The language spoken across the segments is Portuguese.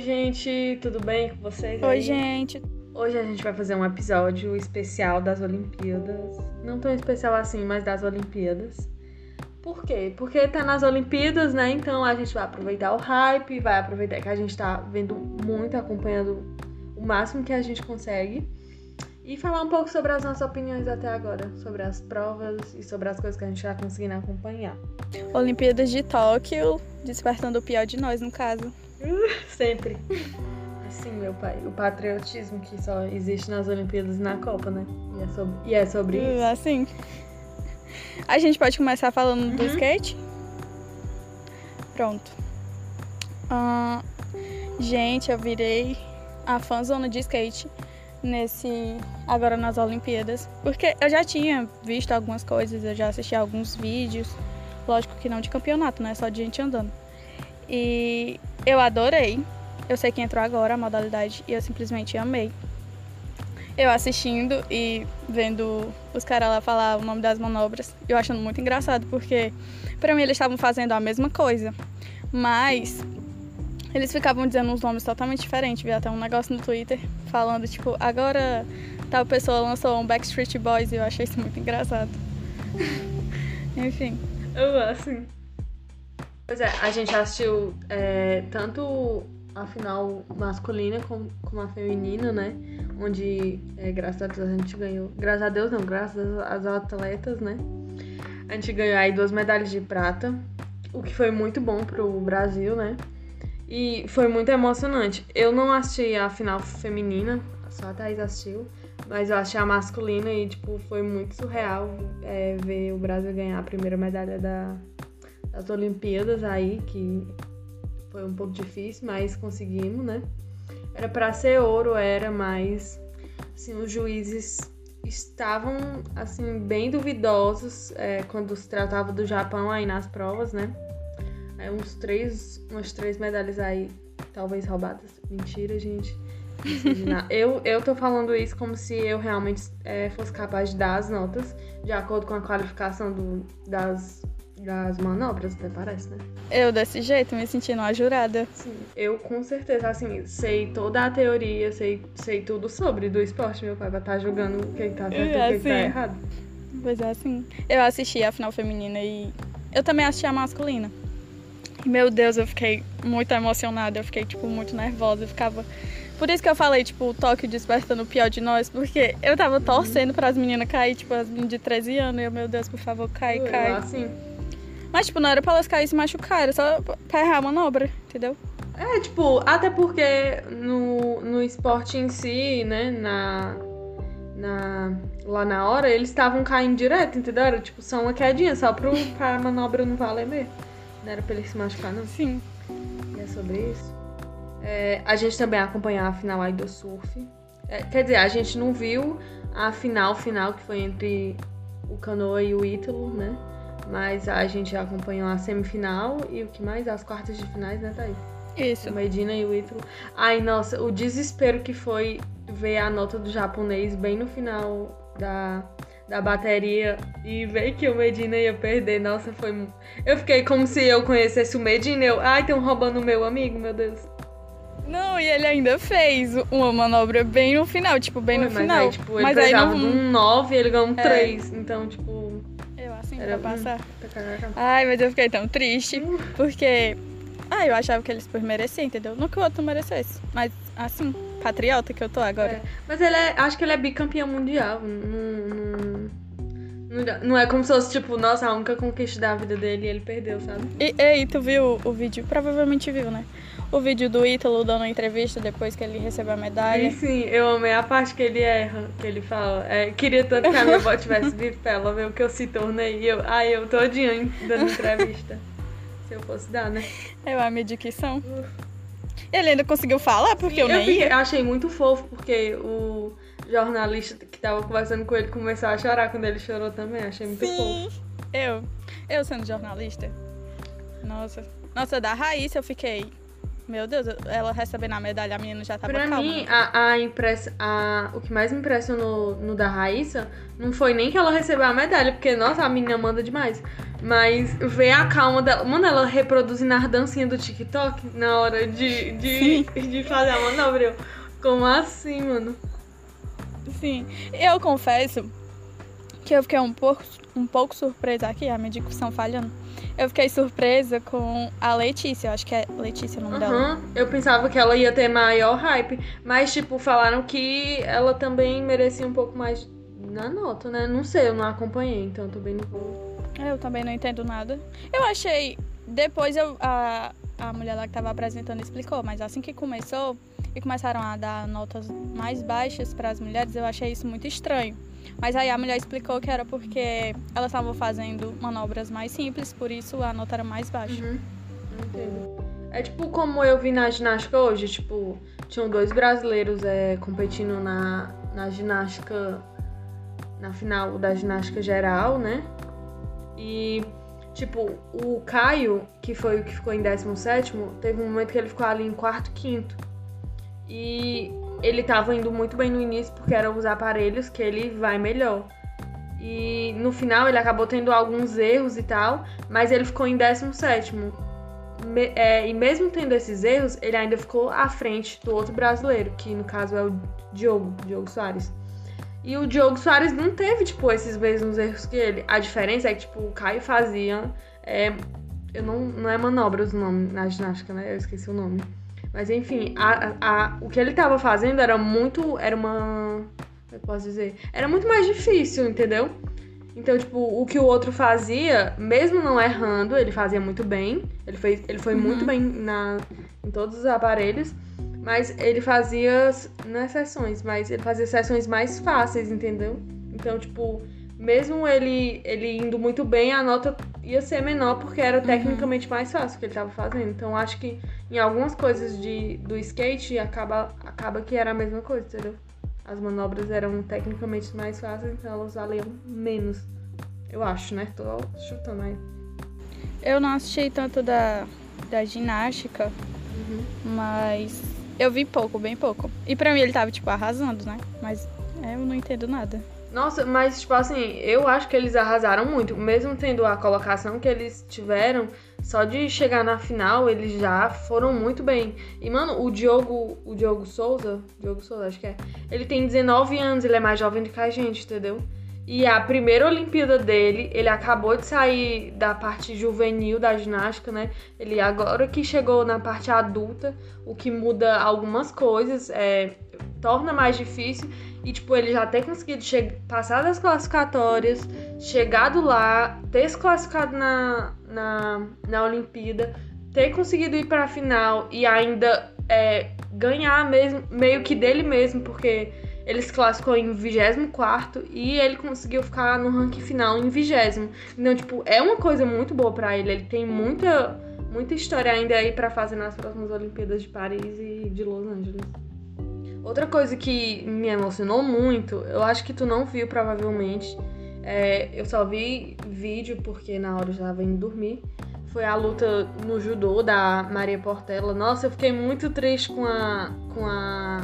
Oi, gente, tudo bem com vocês? Oi, aí? gente. Hoje a gente vai fazer um episódio especial das Olimpíadas. Não tão especial assim, mas das Olimpíadas. Por quê? Porque tá nas Olimpíadas, né? Então a gente vai aproveitar o hype, vai aproveitar que a gente tá vendo muito, acompanhando o máximo que a gente consegue. E falar um pouco sobre as nossas opiniões até agora, sobre as provas e sobre as coisas que a gente tá conseguindo acompanhar. Olimpíadas de Tóquio, despertando o pior de nós, no caso. Sempre. Assim, meu pai, o patriotismo que só existe nas Olimpíadas e na Copa, né? E é sobre, e é sobre isso. Assim. A gente pode começar falando do Uhum. skate? Pronto. Ah, gente, eu virei a fãzona de skate nesse agora nas Olimpíadas, porque eu já tinha visto algumas coisas, eu já assisti alguns vídeos, lógico que não de campeonato, né, só de gente andando. E eu adorei. Eu sei que entrou agora a modalidade e eu simplesmente amei. Eu assistindo e vendo os caras lá falar o nome das manobras, eu achando muito engraçado, porque pra mim eles estavam fazendo a mesma coisa, mas eles ficavam dizendo uns nomes totalmente diferentes. Vi até um negócio no Twitter falando, tipo, agora tal pessoa lançou um Backstreet Boys e eu achei isso muito engraçado. Enfim. Eu, assim. Pois é, a gente assistiu é, tanto a final masculina como, como a feminina, né? Onde, é, graças a Deus, a gente ganhou. Graças a Deus, não, graças às atletas, né? A gente ganhou aí duas medalhas de prata, o que foi muito bom pro Brasil, né? E foi muito emocionante. Eu não assisti a final feminina, só a Thaís assistiu, mas eu assisti a masculina e, tipo, foi muito surreal é, ver o Brasil ganhar a primeira medalha da, das Olimpíadas aí, que foi um pouco difícil, mas conseguimos, né? Era pra ser ouro, era, mas assim, os juízes estavam assim bem duvidosos é, quando se tratava do Japão aí nas provas, né? Aí uns três, umas três medalhas aí, talvez roubadas. Mentira, gente. Eu, eu tô falando isso como se eu realmente é, fosse capaz de dar as notas de acordo com a qualificação do, das, das manobras, até parece, né? Eu desse jeito, me sentindo uma jurada. Sim, eu com certeza, assim, sei toda a teoria, sei, sei tudo sobre do esporte. Meu pai vai estar julgando o que tá certo e o que que tá assim. errado. Pois é, assim. Eu assisti a final feminina e eu também assisti a masculina. Meu Deus, eu fiquei muito emocionada, eu fiquei, tipo, muito nervosa, eu ficava... Por isso que eu falei, tipo, o Tóquio despertando o pior de nós, porque eu tava torcendo para as meninas cair, tipo, as meninas de 13 anos, e eu, meu Deus, por favor, cai, Eu, cai. assim, Mas, tipo, não era pra elas caírem e se machucar, era só pra errar a manobra, entendeu? É, tipo, até porque no, no esporte em si, né, na, na, lá na hora, eles estavam caindo direto, entendeu? Era tipo só uma quedinha, só pro, pra manobra não valer mesmo. Não era pra ele se machucar, não. Sim. E é sobre isso. É, a gente também acompanhou a final aí do surf. É, quer dizer, a gente não viu a final final que foi entre o Canoa e o Ítalo, né? Mas a gente acompanhou a semifinal e o que mais? As quartas de finais, né, Thaís? Isso. O Medina e o Ítalo. Ai, nossa, o desespero que foi ver a nota do japonês bem no final da, da bateria e ver que o Medina ia perder. Nossa, foi. Eu fiquei como se eu conhecesse o Medina. Eu, ai, estão roubando o meu amigo, meu Deus. Não, e ele ainda fez uma manobra bem no final, tipo, bem Foi, no mas final. Aí, tipo, ele mas aí não... um 9 e ele ganhou um É. 3. Então, tipo. Era- pra passar. Ai, mas eu fiquei tão triste, porque... Ah, eu achava que eles mereciam, entendeu? Não que o outro merecesse, mas assim, patriota que eu tô agora. É. Mas ele é. Acho que ele é bicampeão mundial. Não, não, não, é como se fosse, tipo, nossa, a única conquista da vida dele e ele perdeu, sabe? E, ei, tu viu o vídeo? Provavelmente viu, né? O vídeo do Ítalo dando uma entrevista depois que ele recebeu a medalha. E sim, eu amei a parte que ele erra, que ele fala. é, queria tanto que a minha avó tivesse vivo pra ela ver o que eu se tornei. E eu, ai, eu todinha dando entrevista. Se eu fosse dar, né? Eu amei a dicção. Ele ainda conseguiu falar, porque eu, eu nem fiquei- ia. achei muito fofo, porque o jornalista que tava conversando com ele começou a chorar quando ele chorou também. Achei muito fofo. Sim. Eu, eu sendo jornalista. Nossa. Nossa, da Raíssa eu fiquei meu Deus, ela recebendo a medalha, a menina já tava Pra calma. mim, a, a a... o que mais me impressionou no da Raíssa não foi nem que ela recebeu a medalha, porque, nossa, a menina manda demais. Mas ver a calma dela. Mano, ela reproduzindo as dancinhas do TikTok na hora de, de, de fazer a manobra. Eu, Como assim, mano? Sim, eu confesso que eu fiquei um pouco, um pouco surpresa aqui, a minha dicção falhando. Eu fiquei surpresa com a Letícia, eu acho que é Letícia o nome dela. Aham, eu pensava que ela ia ter maior hype, mas, tipo, falaram que ela também merecia um pouco mais na nota, né? Não sei, eu não acompanhei, então eu também não vou. Eu também não entendo nada. Eu achei. Depois eu, a, a mulher lá que tava apresentando explicou, mas assim que começou e começaram a dar notas mais baixas para as mulheres, eu achei isso muito estranho. Mas aí a mulher explicou que era porque elas estavam fazendo manobras mais simples, por isso a nota era mais baixa. Uhum. É tipo como eu vi na ginástica hoje, tipo, tinham dois brasileiros é, competindo na, na ginástica, na final da ginástica geral, né? E, tipo, o Caio, que foi o que ficou em 17, teve um momento que ele ficou ali em quarto, quinto. E ele tava indo muito bem no início porque eram os aparelhos que ele vai melhor. E no final ele acabou tendo alguns erros e tal, mas ele ficou em 17. Me- é, e mesmo tendo esses erros, ele ainda ficou à frente do outro brasileiro, que no caso é o Diogo, Diogo Soares. E o Diogo Soares não teve, tipo, esses mesmos erros que ele. A diferença é que, tipo, o Caio fazia. é, eu não, não é manobras o nome na ginástica, né? Eu esqueci o nome. Mas enfim, a, a, o que ele tava fazendo era muito. Era uma. Eu posso dizer? Era muito mais difícil, entendeu? Então, tipo, o que o outro fazia, mesmo não errando, ele fazia muito bem. Ele, fez, ele foi Uhum. muito bem na, em todos os aparelhos. Mas ele fazia. Não é sessões, mas ele fazia sessões mais fáceis, entendeu? Então, tipo, mesmo ele, ele indo muito bem, a nota ia ser menor porque era tecnicamente mais fácil o que ele tava fazendo. Então, acho que em algumas coisas de, do skate acaba, acaba que era a mesma coisa, entendeu? As manobras eram tecnicamente mais fáceis, então elas valiam menos. Eu acho, né? Tô chutando aí. Eu não assisti tanto da, da ginástica, mas eu vi pouco, bem pouco. E pra mim ele tava, tipo, arrasando, né? Mas é, eu não entendo nada. Nossa, mas tipo assim, eu acho que eles arrasaram muito. Mesmo tendo a colocação que eles tiveram, só de chegar na final, eles já foram muito bem. E, mano, o Diogo, o Diogo Souza, Diogo Souza, acho que é, ele tem 19 anos, ele é mais jovem do que a gente, entendeu? E a primeira Olimpíada dele, ele acabou de sair da parte juvenil da ginástica, né? Ele agora que chegou na parte adulta, o que muda algumas coisas, é, torna mais difícil. E, tipo, ele já ter conseguido passar das classificatórias, chegado lá, ter se classificado na, na, na Olimpíada, ter conseguido ir pra final e ainda é, ganhar mesmo, meio que dele mesmo, porque ele se classificou em 24 e ele conseguiu ficar no ranking final em 20. Então, tipo, é uma coisa muito boa pra ele. Ele tem muita, muita história ainda aí pra fazer nas próximas Olimpíadas de Paris e de Los Angeles. Outra coisa que me emocionou muito, eu acho que tu não viu provavelmente, é, eu só vi vídeo porque na hora eu já tava indo dormir, foi a luta no judô da Maria Portela. Nossa, eu fiquei muito triste com a, com a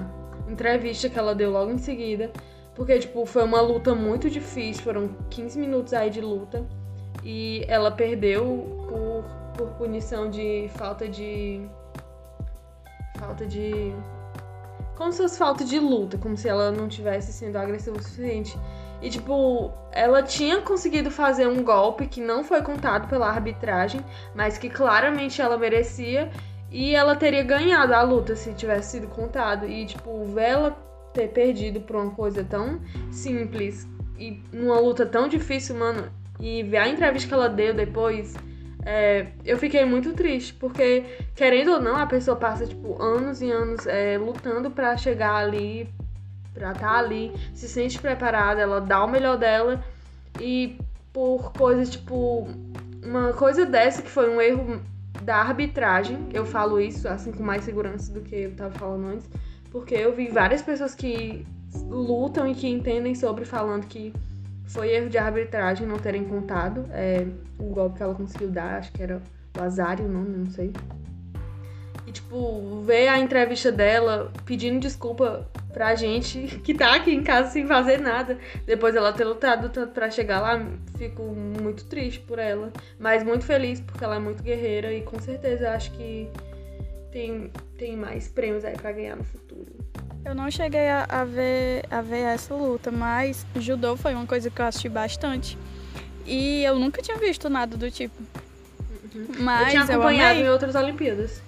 entrevista que ela deu logo em seguida, porque, tipo, foi uma luta muito difícil, foram 15 minutos aí de luta, e ela perdeu por, por punição de falta de... falta de... Como se fosse falta de luta, como se ela não tivesse sendo agressiva o suficiente. E, tipo, ela tinha conseguido fazer um golpe que não foi contado pela arbitragem, mas que claramente ela merecia. E ela teria ganhado a luta se tivesse sido contado. E, tipo, ver ela ter perdido por uma coisa tão simples e numa luta tão difícil, mano, e ver a entrevista que ela deu depois, é, eu fiquei muito triste, porque, querendo ou não, a pessoa passa, tipo, anos e anos é, lutando pra chegar ali, pra estar tá ali, se sente preparada, ela dá o melhor dela, e por coisas, tipo, uma coisa dessa que foi um erro da arbitragem, eu falo isso, assim, com mais segurança do que eu tava falando antes, porque eu vi várias pessoas que lutam e que entendem sobre falando que foi erro de arbitragem não terem contado é, o golpe que ela conseguiu dar, acho que era o Azari o nome, não sei. E tipo, ver a entrevista dela pedindo desculpa pra gente que tá aqui em casa sem fazer nada. Depois ela ter lutado tanto pra chegar lá, fico muito triste por ela. Mas muito feliz porque ela é muito guerreira e com certeza acho que tem, tem mais prêmios aí pra ganhar no futuro. Eu não cheguei a, a, ver, a ver essa luta, mas judô foi uma coisa que eu assisti bastante. E eu nunca tinha visto nada do tipo. Uhum. Mas eu tinha acompanhado eu em outras Olimpíadas.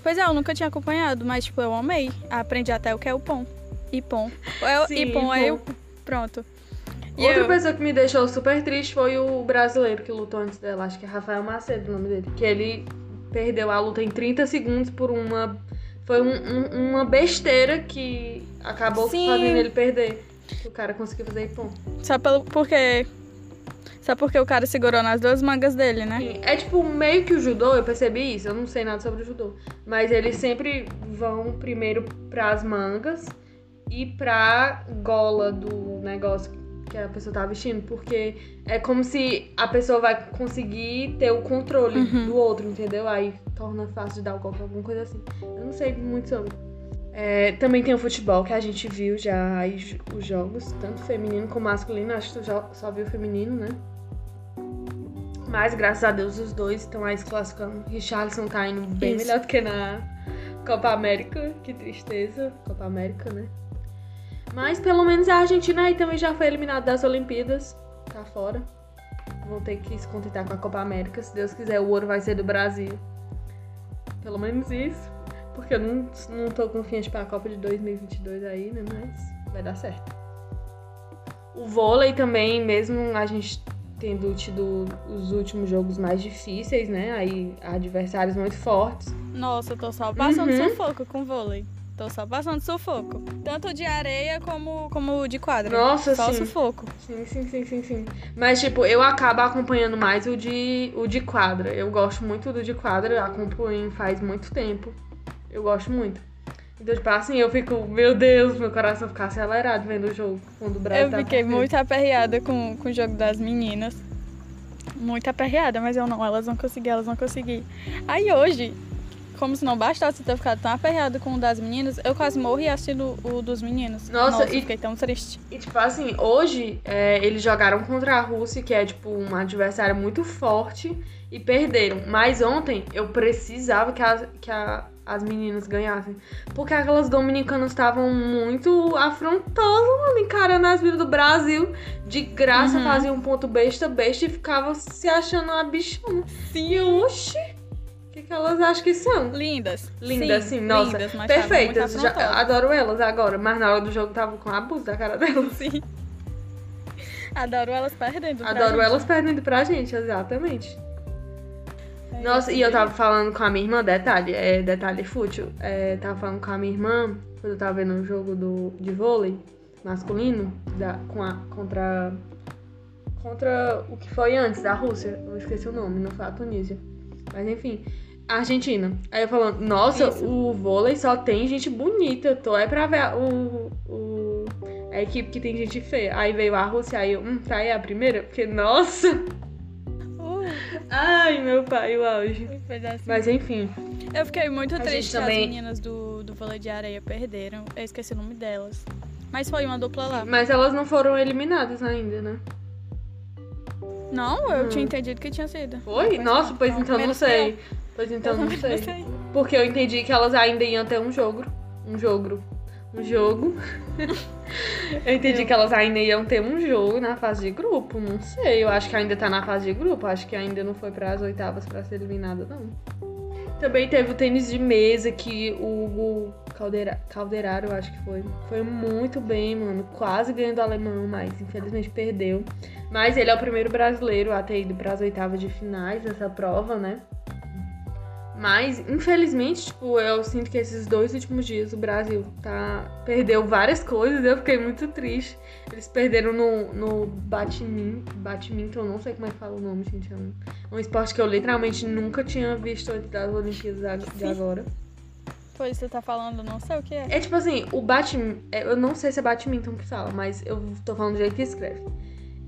Pois é, eu nunca tinha acompanhado, mas tipo, eu amei. Aprendi até o que é o pom. Ipom. É, Sim, Ipom é o. Pronto. E Outra eu- pessoa que me deixou super triste foi o brasileiro que lutou antes dela, acho que é Rafael Macedo o nome dele. Que ele perdeu a luta em 30 segundos por uma. Foi um- um- uma besteira que acabou Sim. fazendo ele perder. O cara conseguiu fazer ipom. Só pelo. Porque. Só porque o cara segurou nas duas mangas dele, né? Sim, É tipo meio que o judô, eu percebi isso, eu não sei nada sobre o judô. Mas eles sempre vão primeiro pras mangas e pra gola do negócio que a pessoa tá vestindo, porque é como se a pessoa vai conseguir ter o controle Uhum. do outro, entendeu? Aí torna fácil de dar o golpe, alguma coisa assim. Eu não sei muito sobre. É, também tem o futebol, que a gente viu já aí os jogos, tanto feminino como masculino. Acho que tu já só viu feminino, né? Mas graças a Deus os dois estão aí se classificando. Richarlison tá indo bem Isso. melhor do que na Copa América. Que tristeza. Copa América, né? Mas pelo menos a Argentina aí também já foi eliminada das Olimpíadas. Tá fora. Vão ter que se contentar com a Copa América. Se Deus quiser, o ouro vai ser do Brasil. Pelo menos isso. Porque eu não, não tô confiante pra Copa de 2022 aí, né? Mas vai dar certo. O vôlei também, mesmo a gente tendo tido os últimos jogos mais difíceis, né? Aí adversários muito fortes. Nossa, eu tô só passando Uhum. sufoco com vôlei. Tô só passando sufoco. Tanto de areia como, como de quadra. Nossa, Só sim. sufoco. Sim, sim, sim, sim, sim. Mas, tipo, eu acabo acompanhando mais o de, o de quadra. Eu gosto muito do de quadra, acompanho faz muito tempo. Eu gosto muito. Então, tipo, assim, eu fico, meu Deus, meu coração fica acelerado vendo o jogo quando o Brasil Eu tá fiquei muito aperreada com, com o jogo das meninas. Muito aperreada, mas eu não, elas vão conseguir, elas vão conseguir. Aí hoje, como se não bastasse ter ficado tão aperreada com o das meninas, eu quase morri assistindo o dos meninos. Nossa, eu e- fiquei tão triste. E, tipo, assim, hoje é, eles jogaram contra a Rússia, que é, tipo, uma adversária muito forte, e perderam. Mas ontem eu precisava que as, que a- as meninas ganhassem. Porque aquelas dominicanas estavam muito afrontosas, mano, encarando as vidas do Brasil. De graça, Uhum. faziam um ponto besta, besta, e ficavam se achando uma bichona. Sim. E eu, oxi, elas acham que são? Lindas. Lindas, sim, nossa, Lindas, mas Perfeitas, já, adoro elas agora, mas na hora do jogo tava com abuso da cara delas. Sim. Adoro elas perdendo. Adoro gente. elas perdendo pra gente, exatamente. É Nossa, e eu tava falando com a minha irmã, detalhe, é detalhe fútil. É, tava falando com a minha irmã, quando eu tava vendo o jogo do, de vôlei masculino, da, com a, contra. Contra o que foi antes, da Rússia. Eu esqueci o nome, não foi a Tunísia. Mas enfim, Argentina. Aí eu falando, nossa, Isso. o vôlei só tem gente bonita. Eu tô é pra ver o, o, a equipe que tem gente feia. Aí veio a Rússia, aí eu, hum, tá aí a primeira? Porque, nossa! Uh, Ai, meu pai, o auge. assim. Mas enfim. Eu fiquei muito A triste que as também- meninas do, do vôlei de areia perderam. Eu esqueci o nome delas. Mas foi uma dupla lá. Mas elas não foram eliminadas ainda, né? Não, eu Hum. tinha entendido que tinha sido. Foi? Nossa, não. pois Então, então não sei. Pois então não sei. Porque eu entendi que elas ainda iam ter um jogo. Um jogo. Um jogo. eu entendi Eu- que elas ainda iam ter um jogo na fase de grupo. Não sei. Eu acho que ainda tá na fase de grupo. Acho que ainda não foi pras oitavas pra ser eliminada, não. Também teve o tênis de mesa que o Hugo Caldeira, Calderaro, eu acho que foi. Foi muito bem, mano. Quase ganhou do alemão, mas infelizmente perdeu. Mas ele é o primeiro brasileiro a ter ido pras oitavas de finais dessa prova, né? Mas, infelizmente, tipo, eu sinto que esses dois últimos dias o Brasil tá perdeu várias coisas, eu fiquei muito triste. Eles perderam no, no badmin- badminton, não sei como é que fala o nome, gente. É um, é um esporte que eu literalmente nunca tinha visto antes das Olimpíadas de agora. Pois você tá falando, não sei o que é. É tipo assim, o badminton, eu não sei se é badminton que fala, mas eu tô falando do jeito que escreve.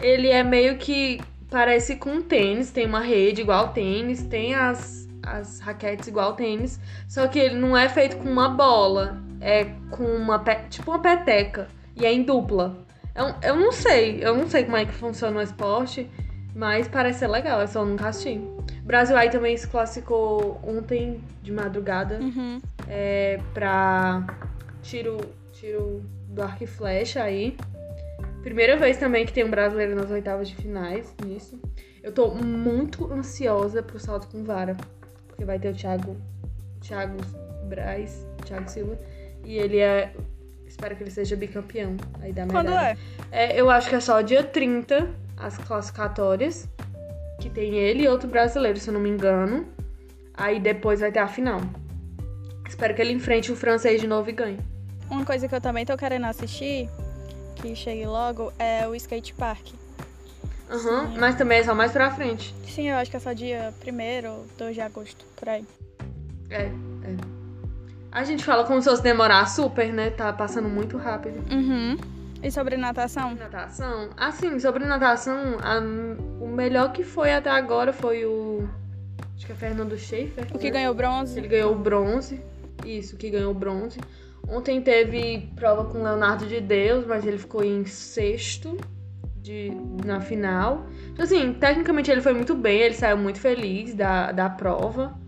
Ele é meio que parece com tênis, tem uma rede igual tênis, tem as, as raquetes igual tênis, só que ele não é feito com uma bola, é com uma pe- tipo uma peteca e é em dupla. Eu, eu não sei, eu não sei como é que funciona o esporte, mas parece ser legal, eu só nunca assisti. Brasil aí também se classificou ontem de madrugada Uhum. é, pra tiro, tiro do arco e flecha aí. Primeira vez também que tem um brasileiro nas oitavas de finais nisso. Eu tô muito ansiosa pro salto com vara. Porque vai ter o Thiago, Thiago Braz, Thiago Silva. E ele é. Espero que ele seja bicampeão aí da medalha. Quando é? É, eu acho que é só dia 30 as classificatórias. Que tem ele e outro brasileiro, se eu não me engano. Aí depois vai ter a final. Espero que ele enfrente o francês de novo e ganhe. Uma coisa que eu também tô querendo assistir, que chegue logo, é o skate park. Aham, Sim. mas também é só mais pra frente. Sim, eu acho que é só dia 1 ou 2 de agosto, por aí. É, é. A gente fala como se fosse demorar super, né? Tá passando muito rápido. Uhum. E sobre natação? Natação. Assim, sobre natação, a- o melhor que foi até agora foi o. Acho que é Fernando Schaefer. O que né? ganhou bronze? Ele ganhou bronze. Isso, que ganhou bronze. Ontem teve prova com Leonardo de Deus, mas ele ficou em sexto de, na final. Então, assim, tecnicamente ele foi muito bem, ele saiu muito feliz da, da prova.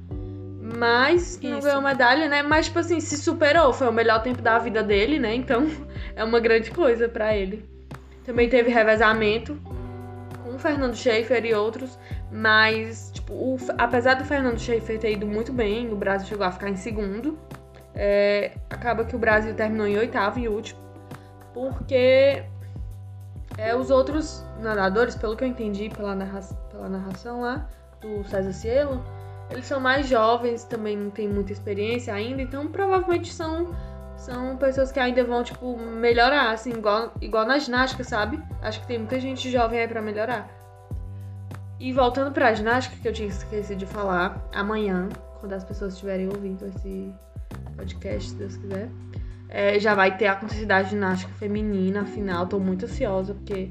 Mas não Isso. ganhou medalha, né? Mas, tipo assim, se superou. Foi o melhor tempo da vida dele, né? Então, é uma grande coisa pra ele. Também teve revezamento com o Fernando Schaefer e outros. Mas, tipo, o- apesar do Fernando Schaefer ter ido muito bem, o Brasil chegou a ficar em segundo. é, acaba que o Brasil terminou em oitavo e último. Porque é, os outros nadadores, pelo que eu entendi pela, narra pela narração lá do César Cielo, eles são mais jovens, também não tem muita experiência ainda, então provavelmente são, são pessoas que ainda vão, tipo, melhorar, assim, igual, igual na ginástica, sabe? Acho que tem muita gente jovem aí pra melhorar. E voltando pra ginástica, que eu tinha esquecido de falar, amanhã, quando as pessoas estiverem ouvindo esse podcast, se Deus quiser, é, já vai ter a da ginástica feminina, afinal, tô muito ansiosa, porque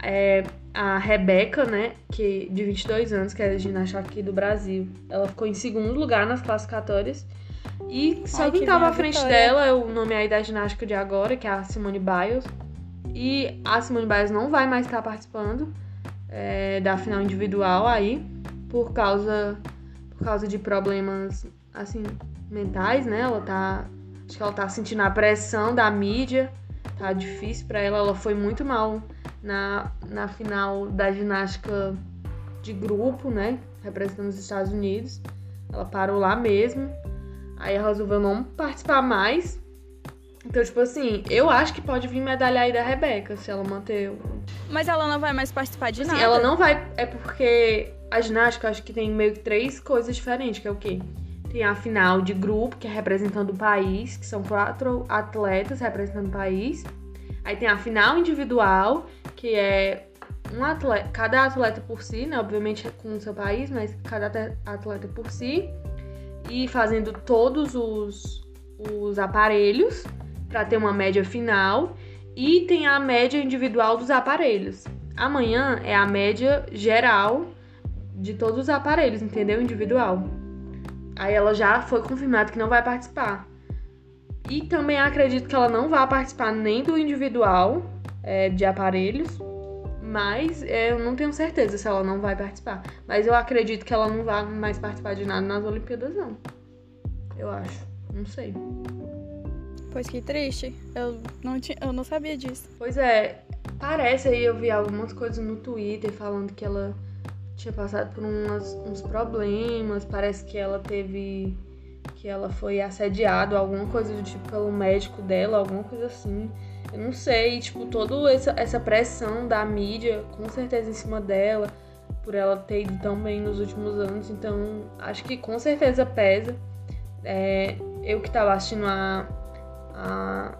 é, a Rebeca, né, que de 22 anos, que é ginasta aqui do Brasil, ela ficou em segundo lugar nas classificatórias. E só Ai, quem que tava à frente Vitória. dela é o nome aí da ginástica de agora, que é a Simone Biles. E a Simone Biles não vai mais estar participando é, da final individual aí, por causa, por causa de problemas, assim, mentais, né? Ela tá. Acho que ela tá sentindo a pressão da mídia. Tá difícil pra ela. Ela foi muito mal na, na final da ginástica de grupo, né? Representando os Estados Unidos. Ela parou lá mesmo. Aí ela resolveu não participar mais. Então, tipo assim, eu acho que pode vir medalha aí da Rebeca, se ela manter Mas ela não vai mais participar de Assim, nada. ela não vai. É porque a ginástica acho que tem meio que três coisas diferentes, que é o quê? Tem a final de grupo, que é representando o país, que são quatro atletas representando o país. Aí tem a final individual, que é um atleta, cada atleta por si, né? Obviamente com o seu país, mas cada atleta por si. E fazendo todos os, os aparelhos para ter uma média final. E tem a média individual dos aparelhos. Amanhã é a média geral de todos os aparelhos, entendeu? Individual. Aí ela já foi confirmado que não vai participar. E também acredito que ela não vai participar nem do individual é, de aparelhos. Mas é, eu não tenho certeza se ela não vai participar. Mas eu acredito que ela não vai mais participar de nada nas Olimpíadas, não. Eu acho. Não sei. Pois que triste. Eu não, tinha, eu não sabia disso. Pois é, parece aí, eu vi algumas coisas no Twitter falando que ela tinha passado por umas- uns problemas, parece que ela teve. que ela foi assediada, alguma coisa do tipo pelo médico dela, alguma coisa assim. Eu não sei, tipo, toda essa, essa pressão da mídia, com certeza em cima dela, por ela ter ido tão bem nos últimos anos, então acho que com certeza pesa. É, eu que tava assistindo a, a,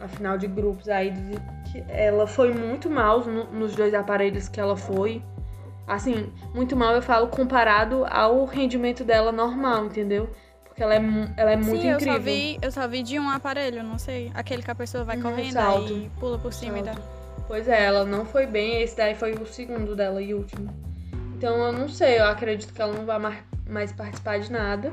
a final de grupos aí, que ela foi muito mal no- nos dois aparelhos que ela foi. Assim, muito mal eu falo comparado ao rendimento dela normal, entendeu? Porque ela é, ela é muito Sim, eu incrível. só, vi, eu só vi de um aparelho, não sei. Aquele que a pessoa vai Uhum, correndo salto. e pula por cima e Salto. dá. Pois é, ela não foi bem, esse daí foi o segundo dela e último. Então eu não sei, eu acredito que ela não vai mais participar de nada.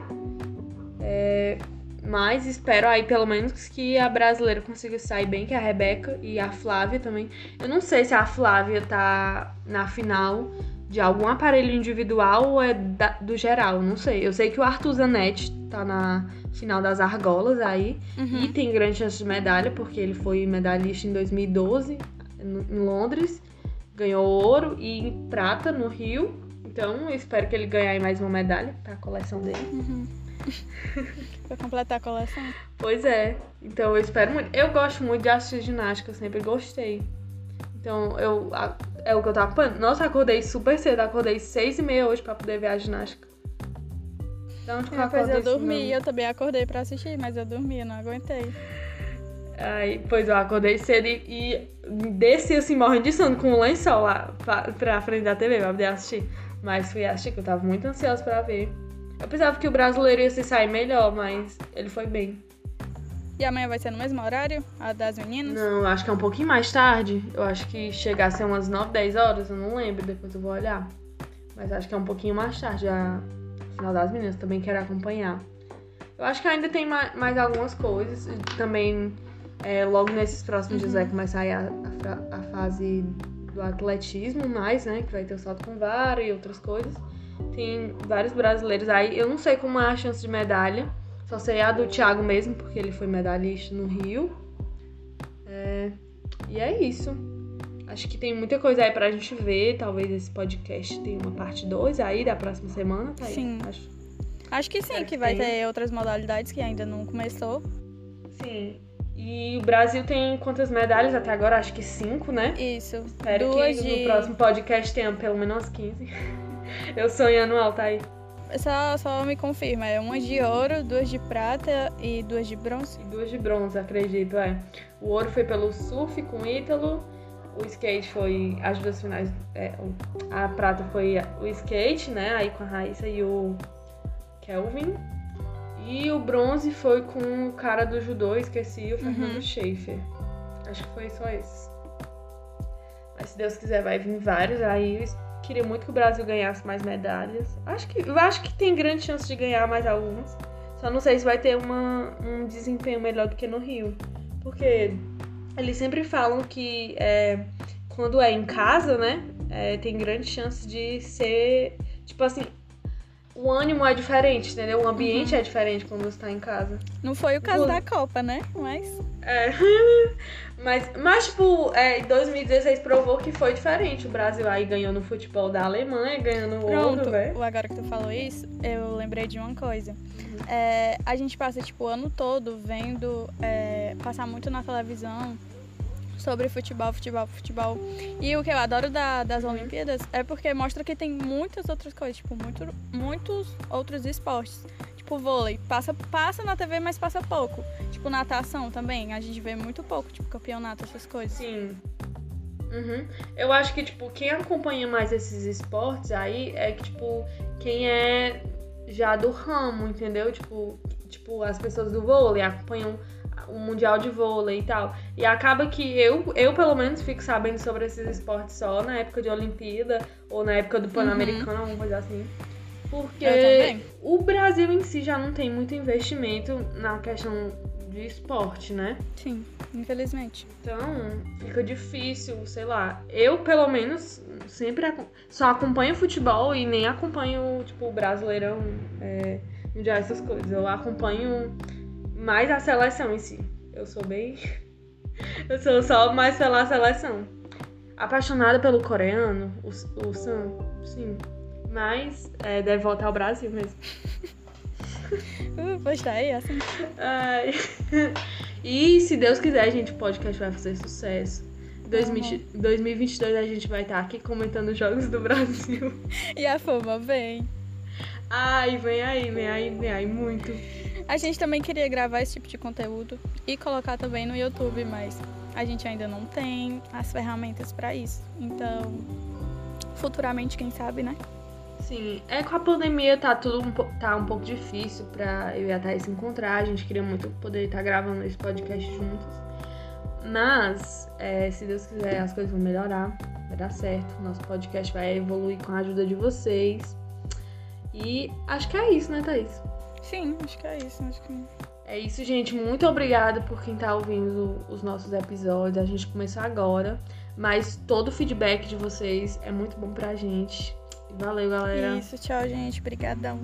É, mas espero aí pelo menos que a brasileira consiga sair bem, que é a Rebeca e a Flávia também. Eu não sei se a Flávia tá na final de algum aparelho individual ou é da, do geral, não sei. Eu sei que o Arthur Zanetti tá na final das argolas aí Uhum. e tem grande chance de medalha, porque ele foi medalhista em 2012 no- em Londres, ganhou ouro e prata no Rio. Então eu espero que ele ganhe aí mais uma medalha pra coleção dele. Uhum. pra completar a coleção. Pois é. Então eu espero muito. Eu gosto muito de assistir ginástica, eu sempre gostei. Então eu. a- é o que eu tava falando. Nossa, acordei super cedo. Acordei seis e meia hoje pra poder ver a ginástica. Eu Depois acordei eu dormi, eu também acordei pra assistir, mas eu dormi, não aguentei. Aí, pois eu acordei cedo e, e desci assim, morrendo de sono, com um lençol lá pra, pra frente da TV pra poder assistir. Mas fui assistir, que eu tava muito ansiosa pra ver. Eu pensava que o brasileiro ia se sair melhor, mas ele foi bem. E amanhã vai ser no mesmo horário? A das meninas? Não, eu acho que é um pouquinho mais tarde. Eu acho que chegar a ser umas 9, 10 horas, eu não lembro, depois eu vou olhar. Mas acho que é um pouquinho mais tarde, a final das meninas, também quero acompanhar. Eu acho que ainda tem ma- mais algumas coisas. Também, é, logo nesses próximos dias vai começar aí a, a a fase do atletismo mais, né? Que vai ter o salto com vara e outras coisas. Tem vários brasileiros aí. Eu não sei como é a chance de medalha. Só sei a do Thiago mesmo, porque ele foi medalhista no Rio. É, E é isso. Acho que tem muita coisa aí pra gente ver. Talvez esse podcast tenha uma parte 2 aí da próxima semana, tá aí? Sim. Acho. Acho que sim, que que vai ter outras modalidades que ainda não começou. Sim. E o Brasil tem quantas medalhas até agora? Acho que cinco, né? Isso. Espero Duas que de. no próximo podcast tenha pelo menos umas 15. Eu sonhando alto aí. Só, só me confirma, é uma de ouro, duas de prata e duas de bronze. E duas de bronze, acredito, é. O ouro foi pelo surf com o Ítalo. O skate foi as duas finais. é, a prata foi o skate, né? Aí com a Raíssa e o Kelvin. E o bronze foi com o cara do judô, esqueci, o Fernando Uhum. Schaefer. Acho que foi só esse. Mas se Deus quiser, vai vir vários. Aí queria muito que o Brasil ganhasse mais medalhas. Acho que, eu acho que tem grande chance de ganhar mais algumas. Só não sei se vai ter uma, um desempenho melhor do que no Rio. Porque eles sempre falam que é, quando é em casa, né? é, tem grande chance de ser. Tipo assim, o ânimo é diferente, entendeu? O ambiente é diferente quando você tá em casa. Não foi o caso da Copa, né? Mas. É. Mas, mas tipo, é, em 2016 provou que foi diferente. O Brasil aí ganhou no futebol da Alemanha, ganhando o Pronto, ouro, velho. o- agora que tu falou isso, eu lembrei de uma coisa. É, a gente passa, tipo, o ano todo vendo, é, passar muito na televisão sobre futebol, futebol, futebol. E o que eu adoro da- das Olimpíadas é porque mostra que tem muitas outras coisas, tipo, muito, muitos outros esportes. Tipo, vôlei, passa, passa na TV, mas passa pouco. Tipo, natação também, a gente vê muito pouco, tipo, campeonato, essas coisas. Sim. Uhum. Eu acho que, tipo, quem acompanha mais esses esportes aí é que, tipo, quem é já do ramo, entendeu? Tipo, tipo as pessoas do vôlei acompanham o Mundial de Vôlei e tal. E acaba que eu, eu pelo menos, fico sabendo sobre esses esportes só na época de Olimpíada ou na época do Pan-Americano, alguma coisa assim. Porque Eu também. O Brasil em si já não tem muito investimento na questão de esporte, né? Sim, infelizmente. Então, fica difícil, sei lá. Eu, pelo menos, sempre aco- só acompanho futebol e nem acompanho, tipo, o Brasileirão, é, mundial, essas coisas. Eu acompanho mais a seleção em si. Eu sou bem. Eu sou só mais pela seleção. Apaixonada pelo coreano, o, o Sam, sim. Mas é, deve voltar ao Brasil mesmo. Uh, pois tá aí, assim. Ai. E se Deus quiser, gente, o podcast vai fazer sucesso. Em 2020 2022 a gente vai estar aqui comentando os jogos do Brasil. E a fama vem. Ai, vem aí, vem aí, vem aí, muito. A gente também queria gravar esse tipo de conteúdo e colocar também no YouTube, mas a gente ainda não tem as ferramentas pra isso. Então, futuramente, quem sabe, né? Sim, é com a pandemia tá tudo um, tá um pouco difícil pra eu e a Thaís se encontrar. A gente queria muito poder estar gravando esse podcast juntos. Mas, é, se Deus quiser, as coisas vão melhorar. Vai dar certo. Nosso podcast vai evoluir com a ajuda de vocês. E acho que é isso, né, Thaís? Sim, acho que é isso. Acho que... É isso, gente. Muito obrigada por quem tá ouvindo os nossos episódios. A gente começou agora, mas todo o feedback de vocês é muito bom pra gente. Valeu, galera. Isso, tchau, gente. Obrigadão.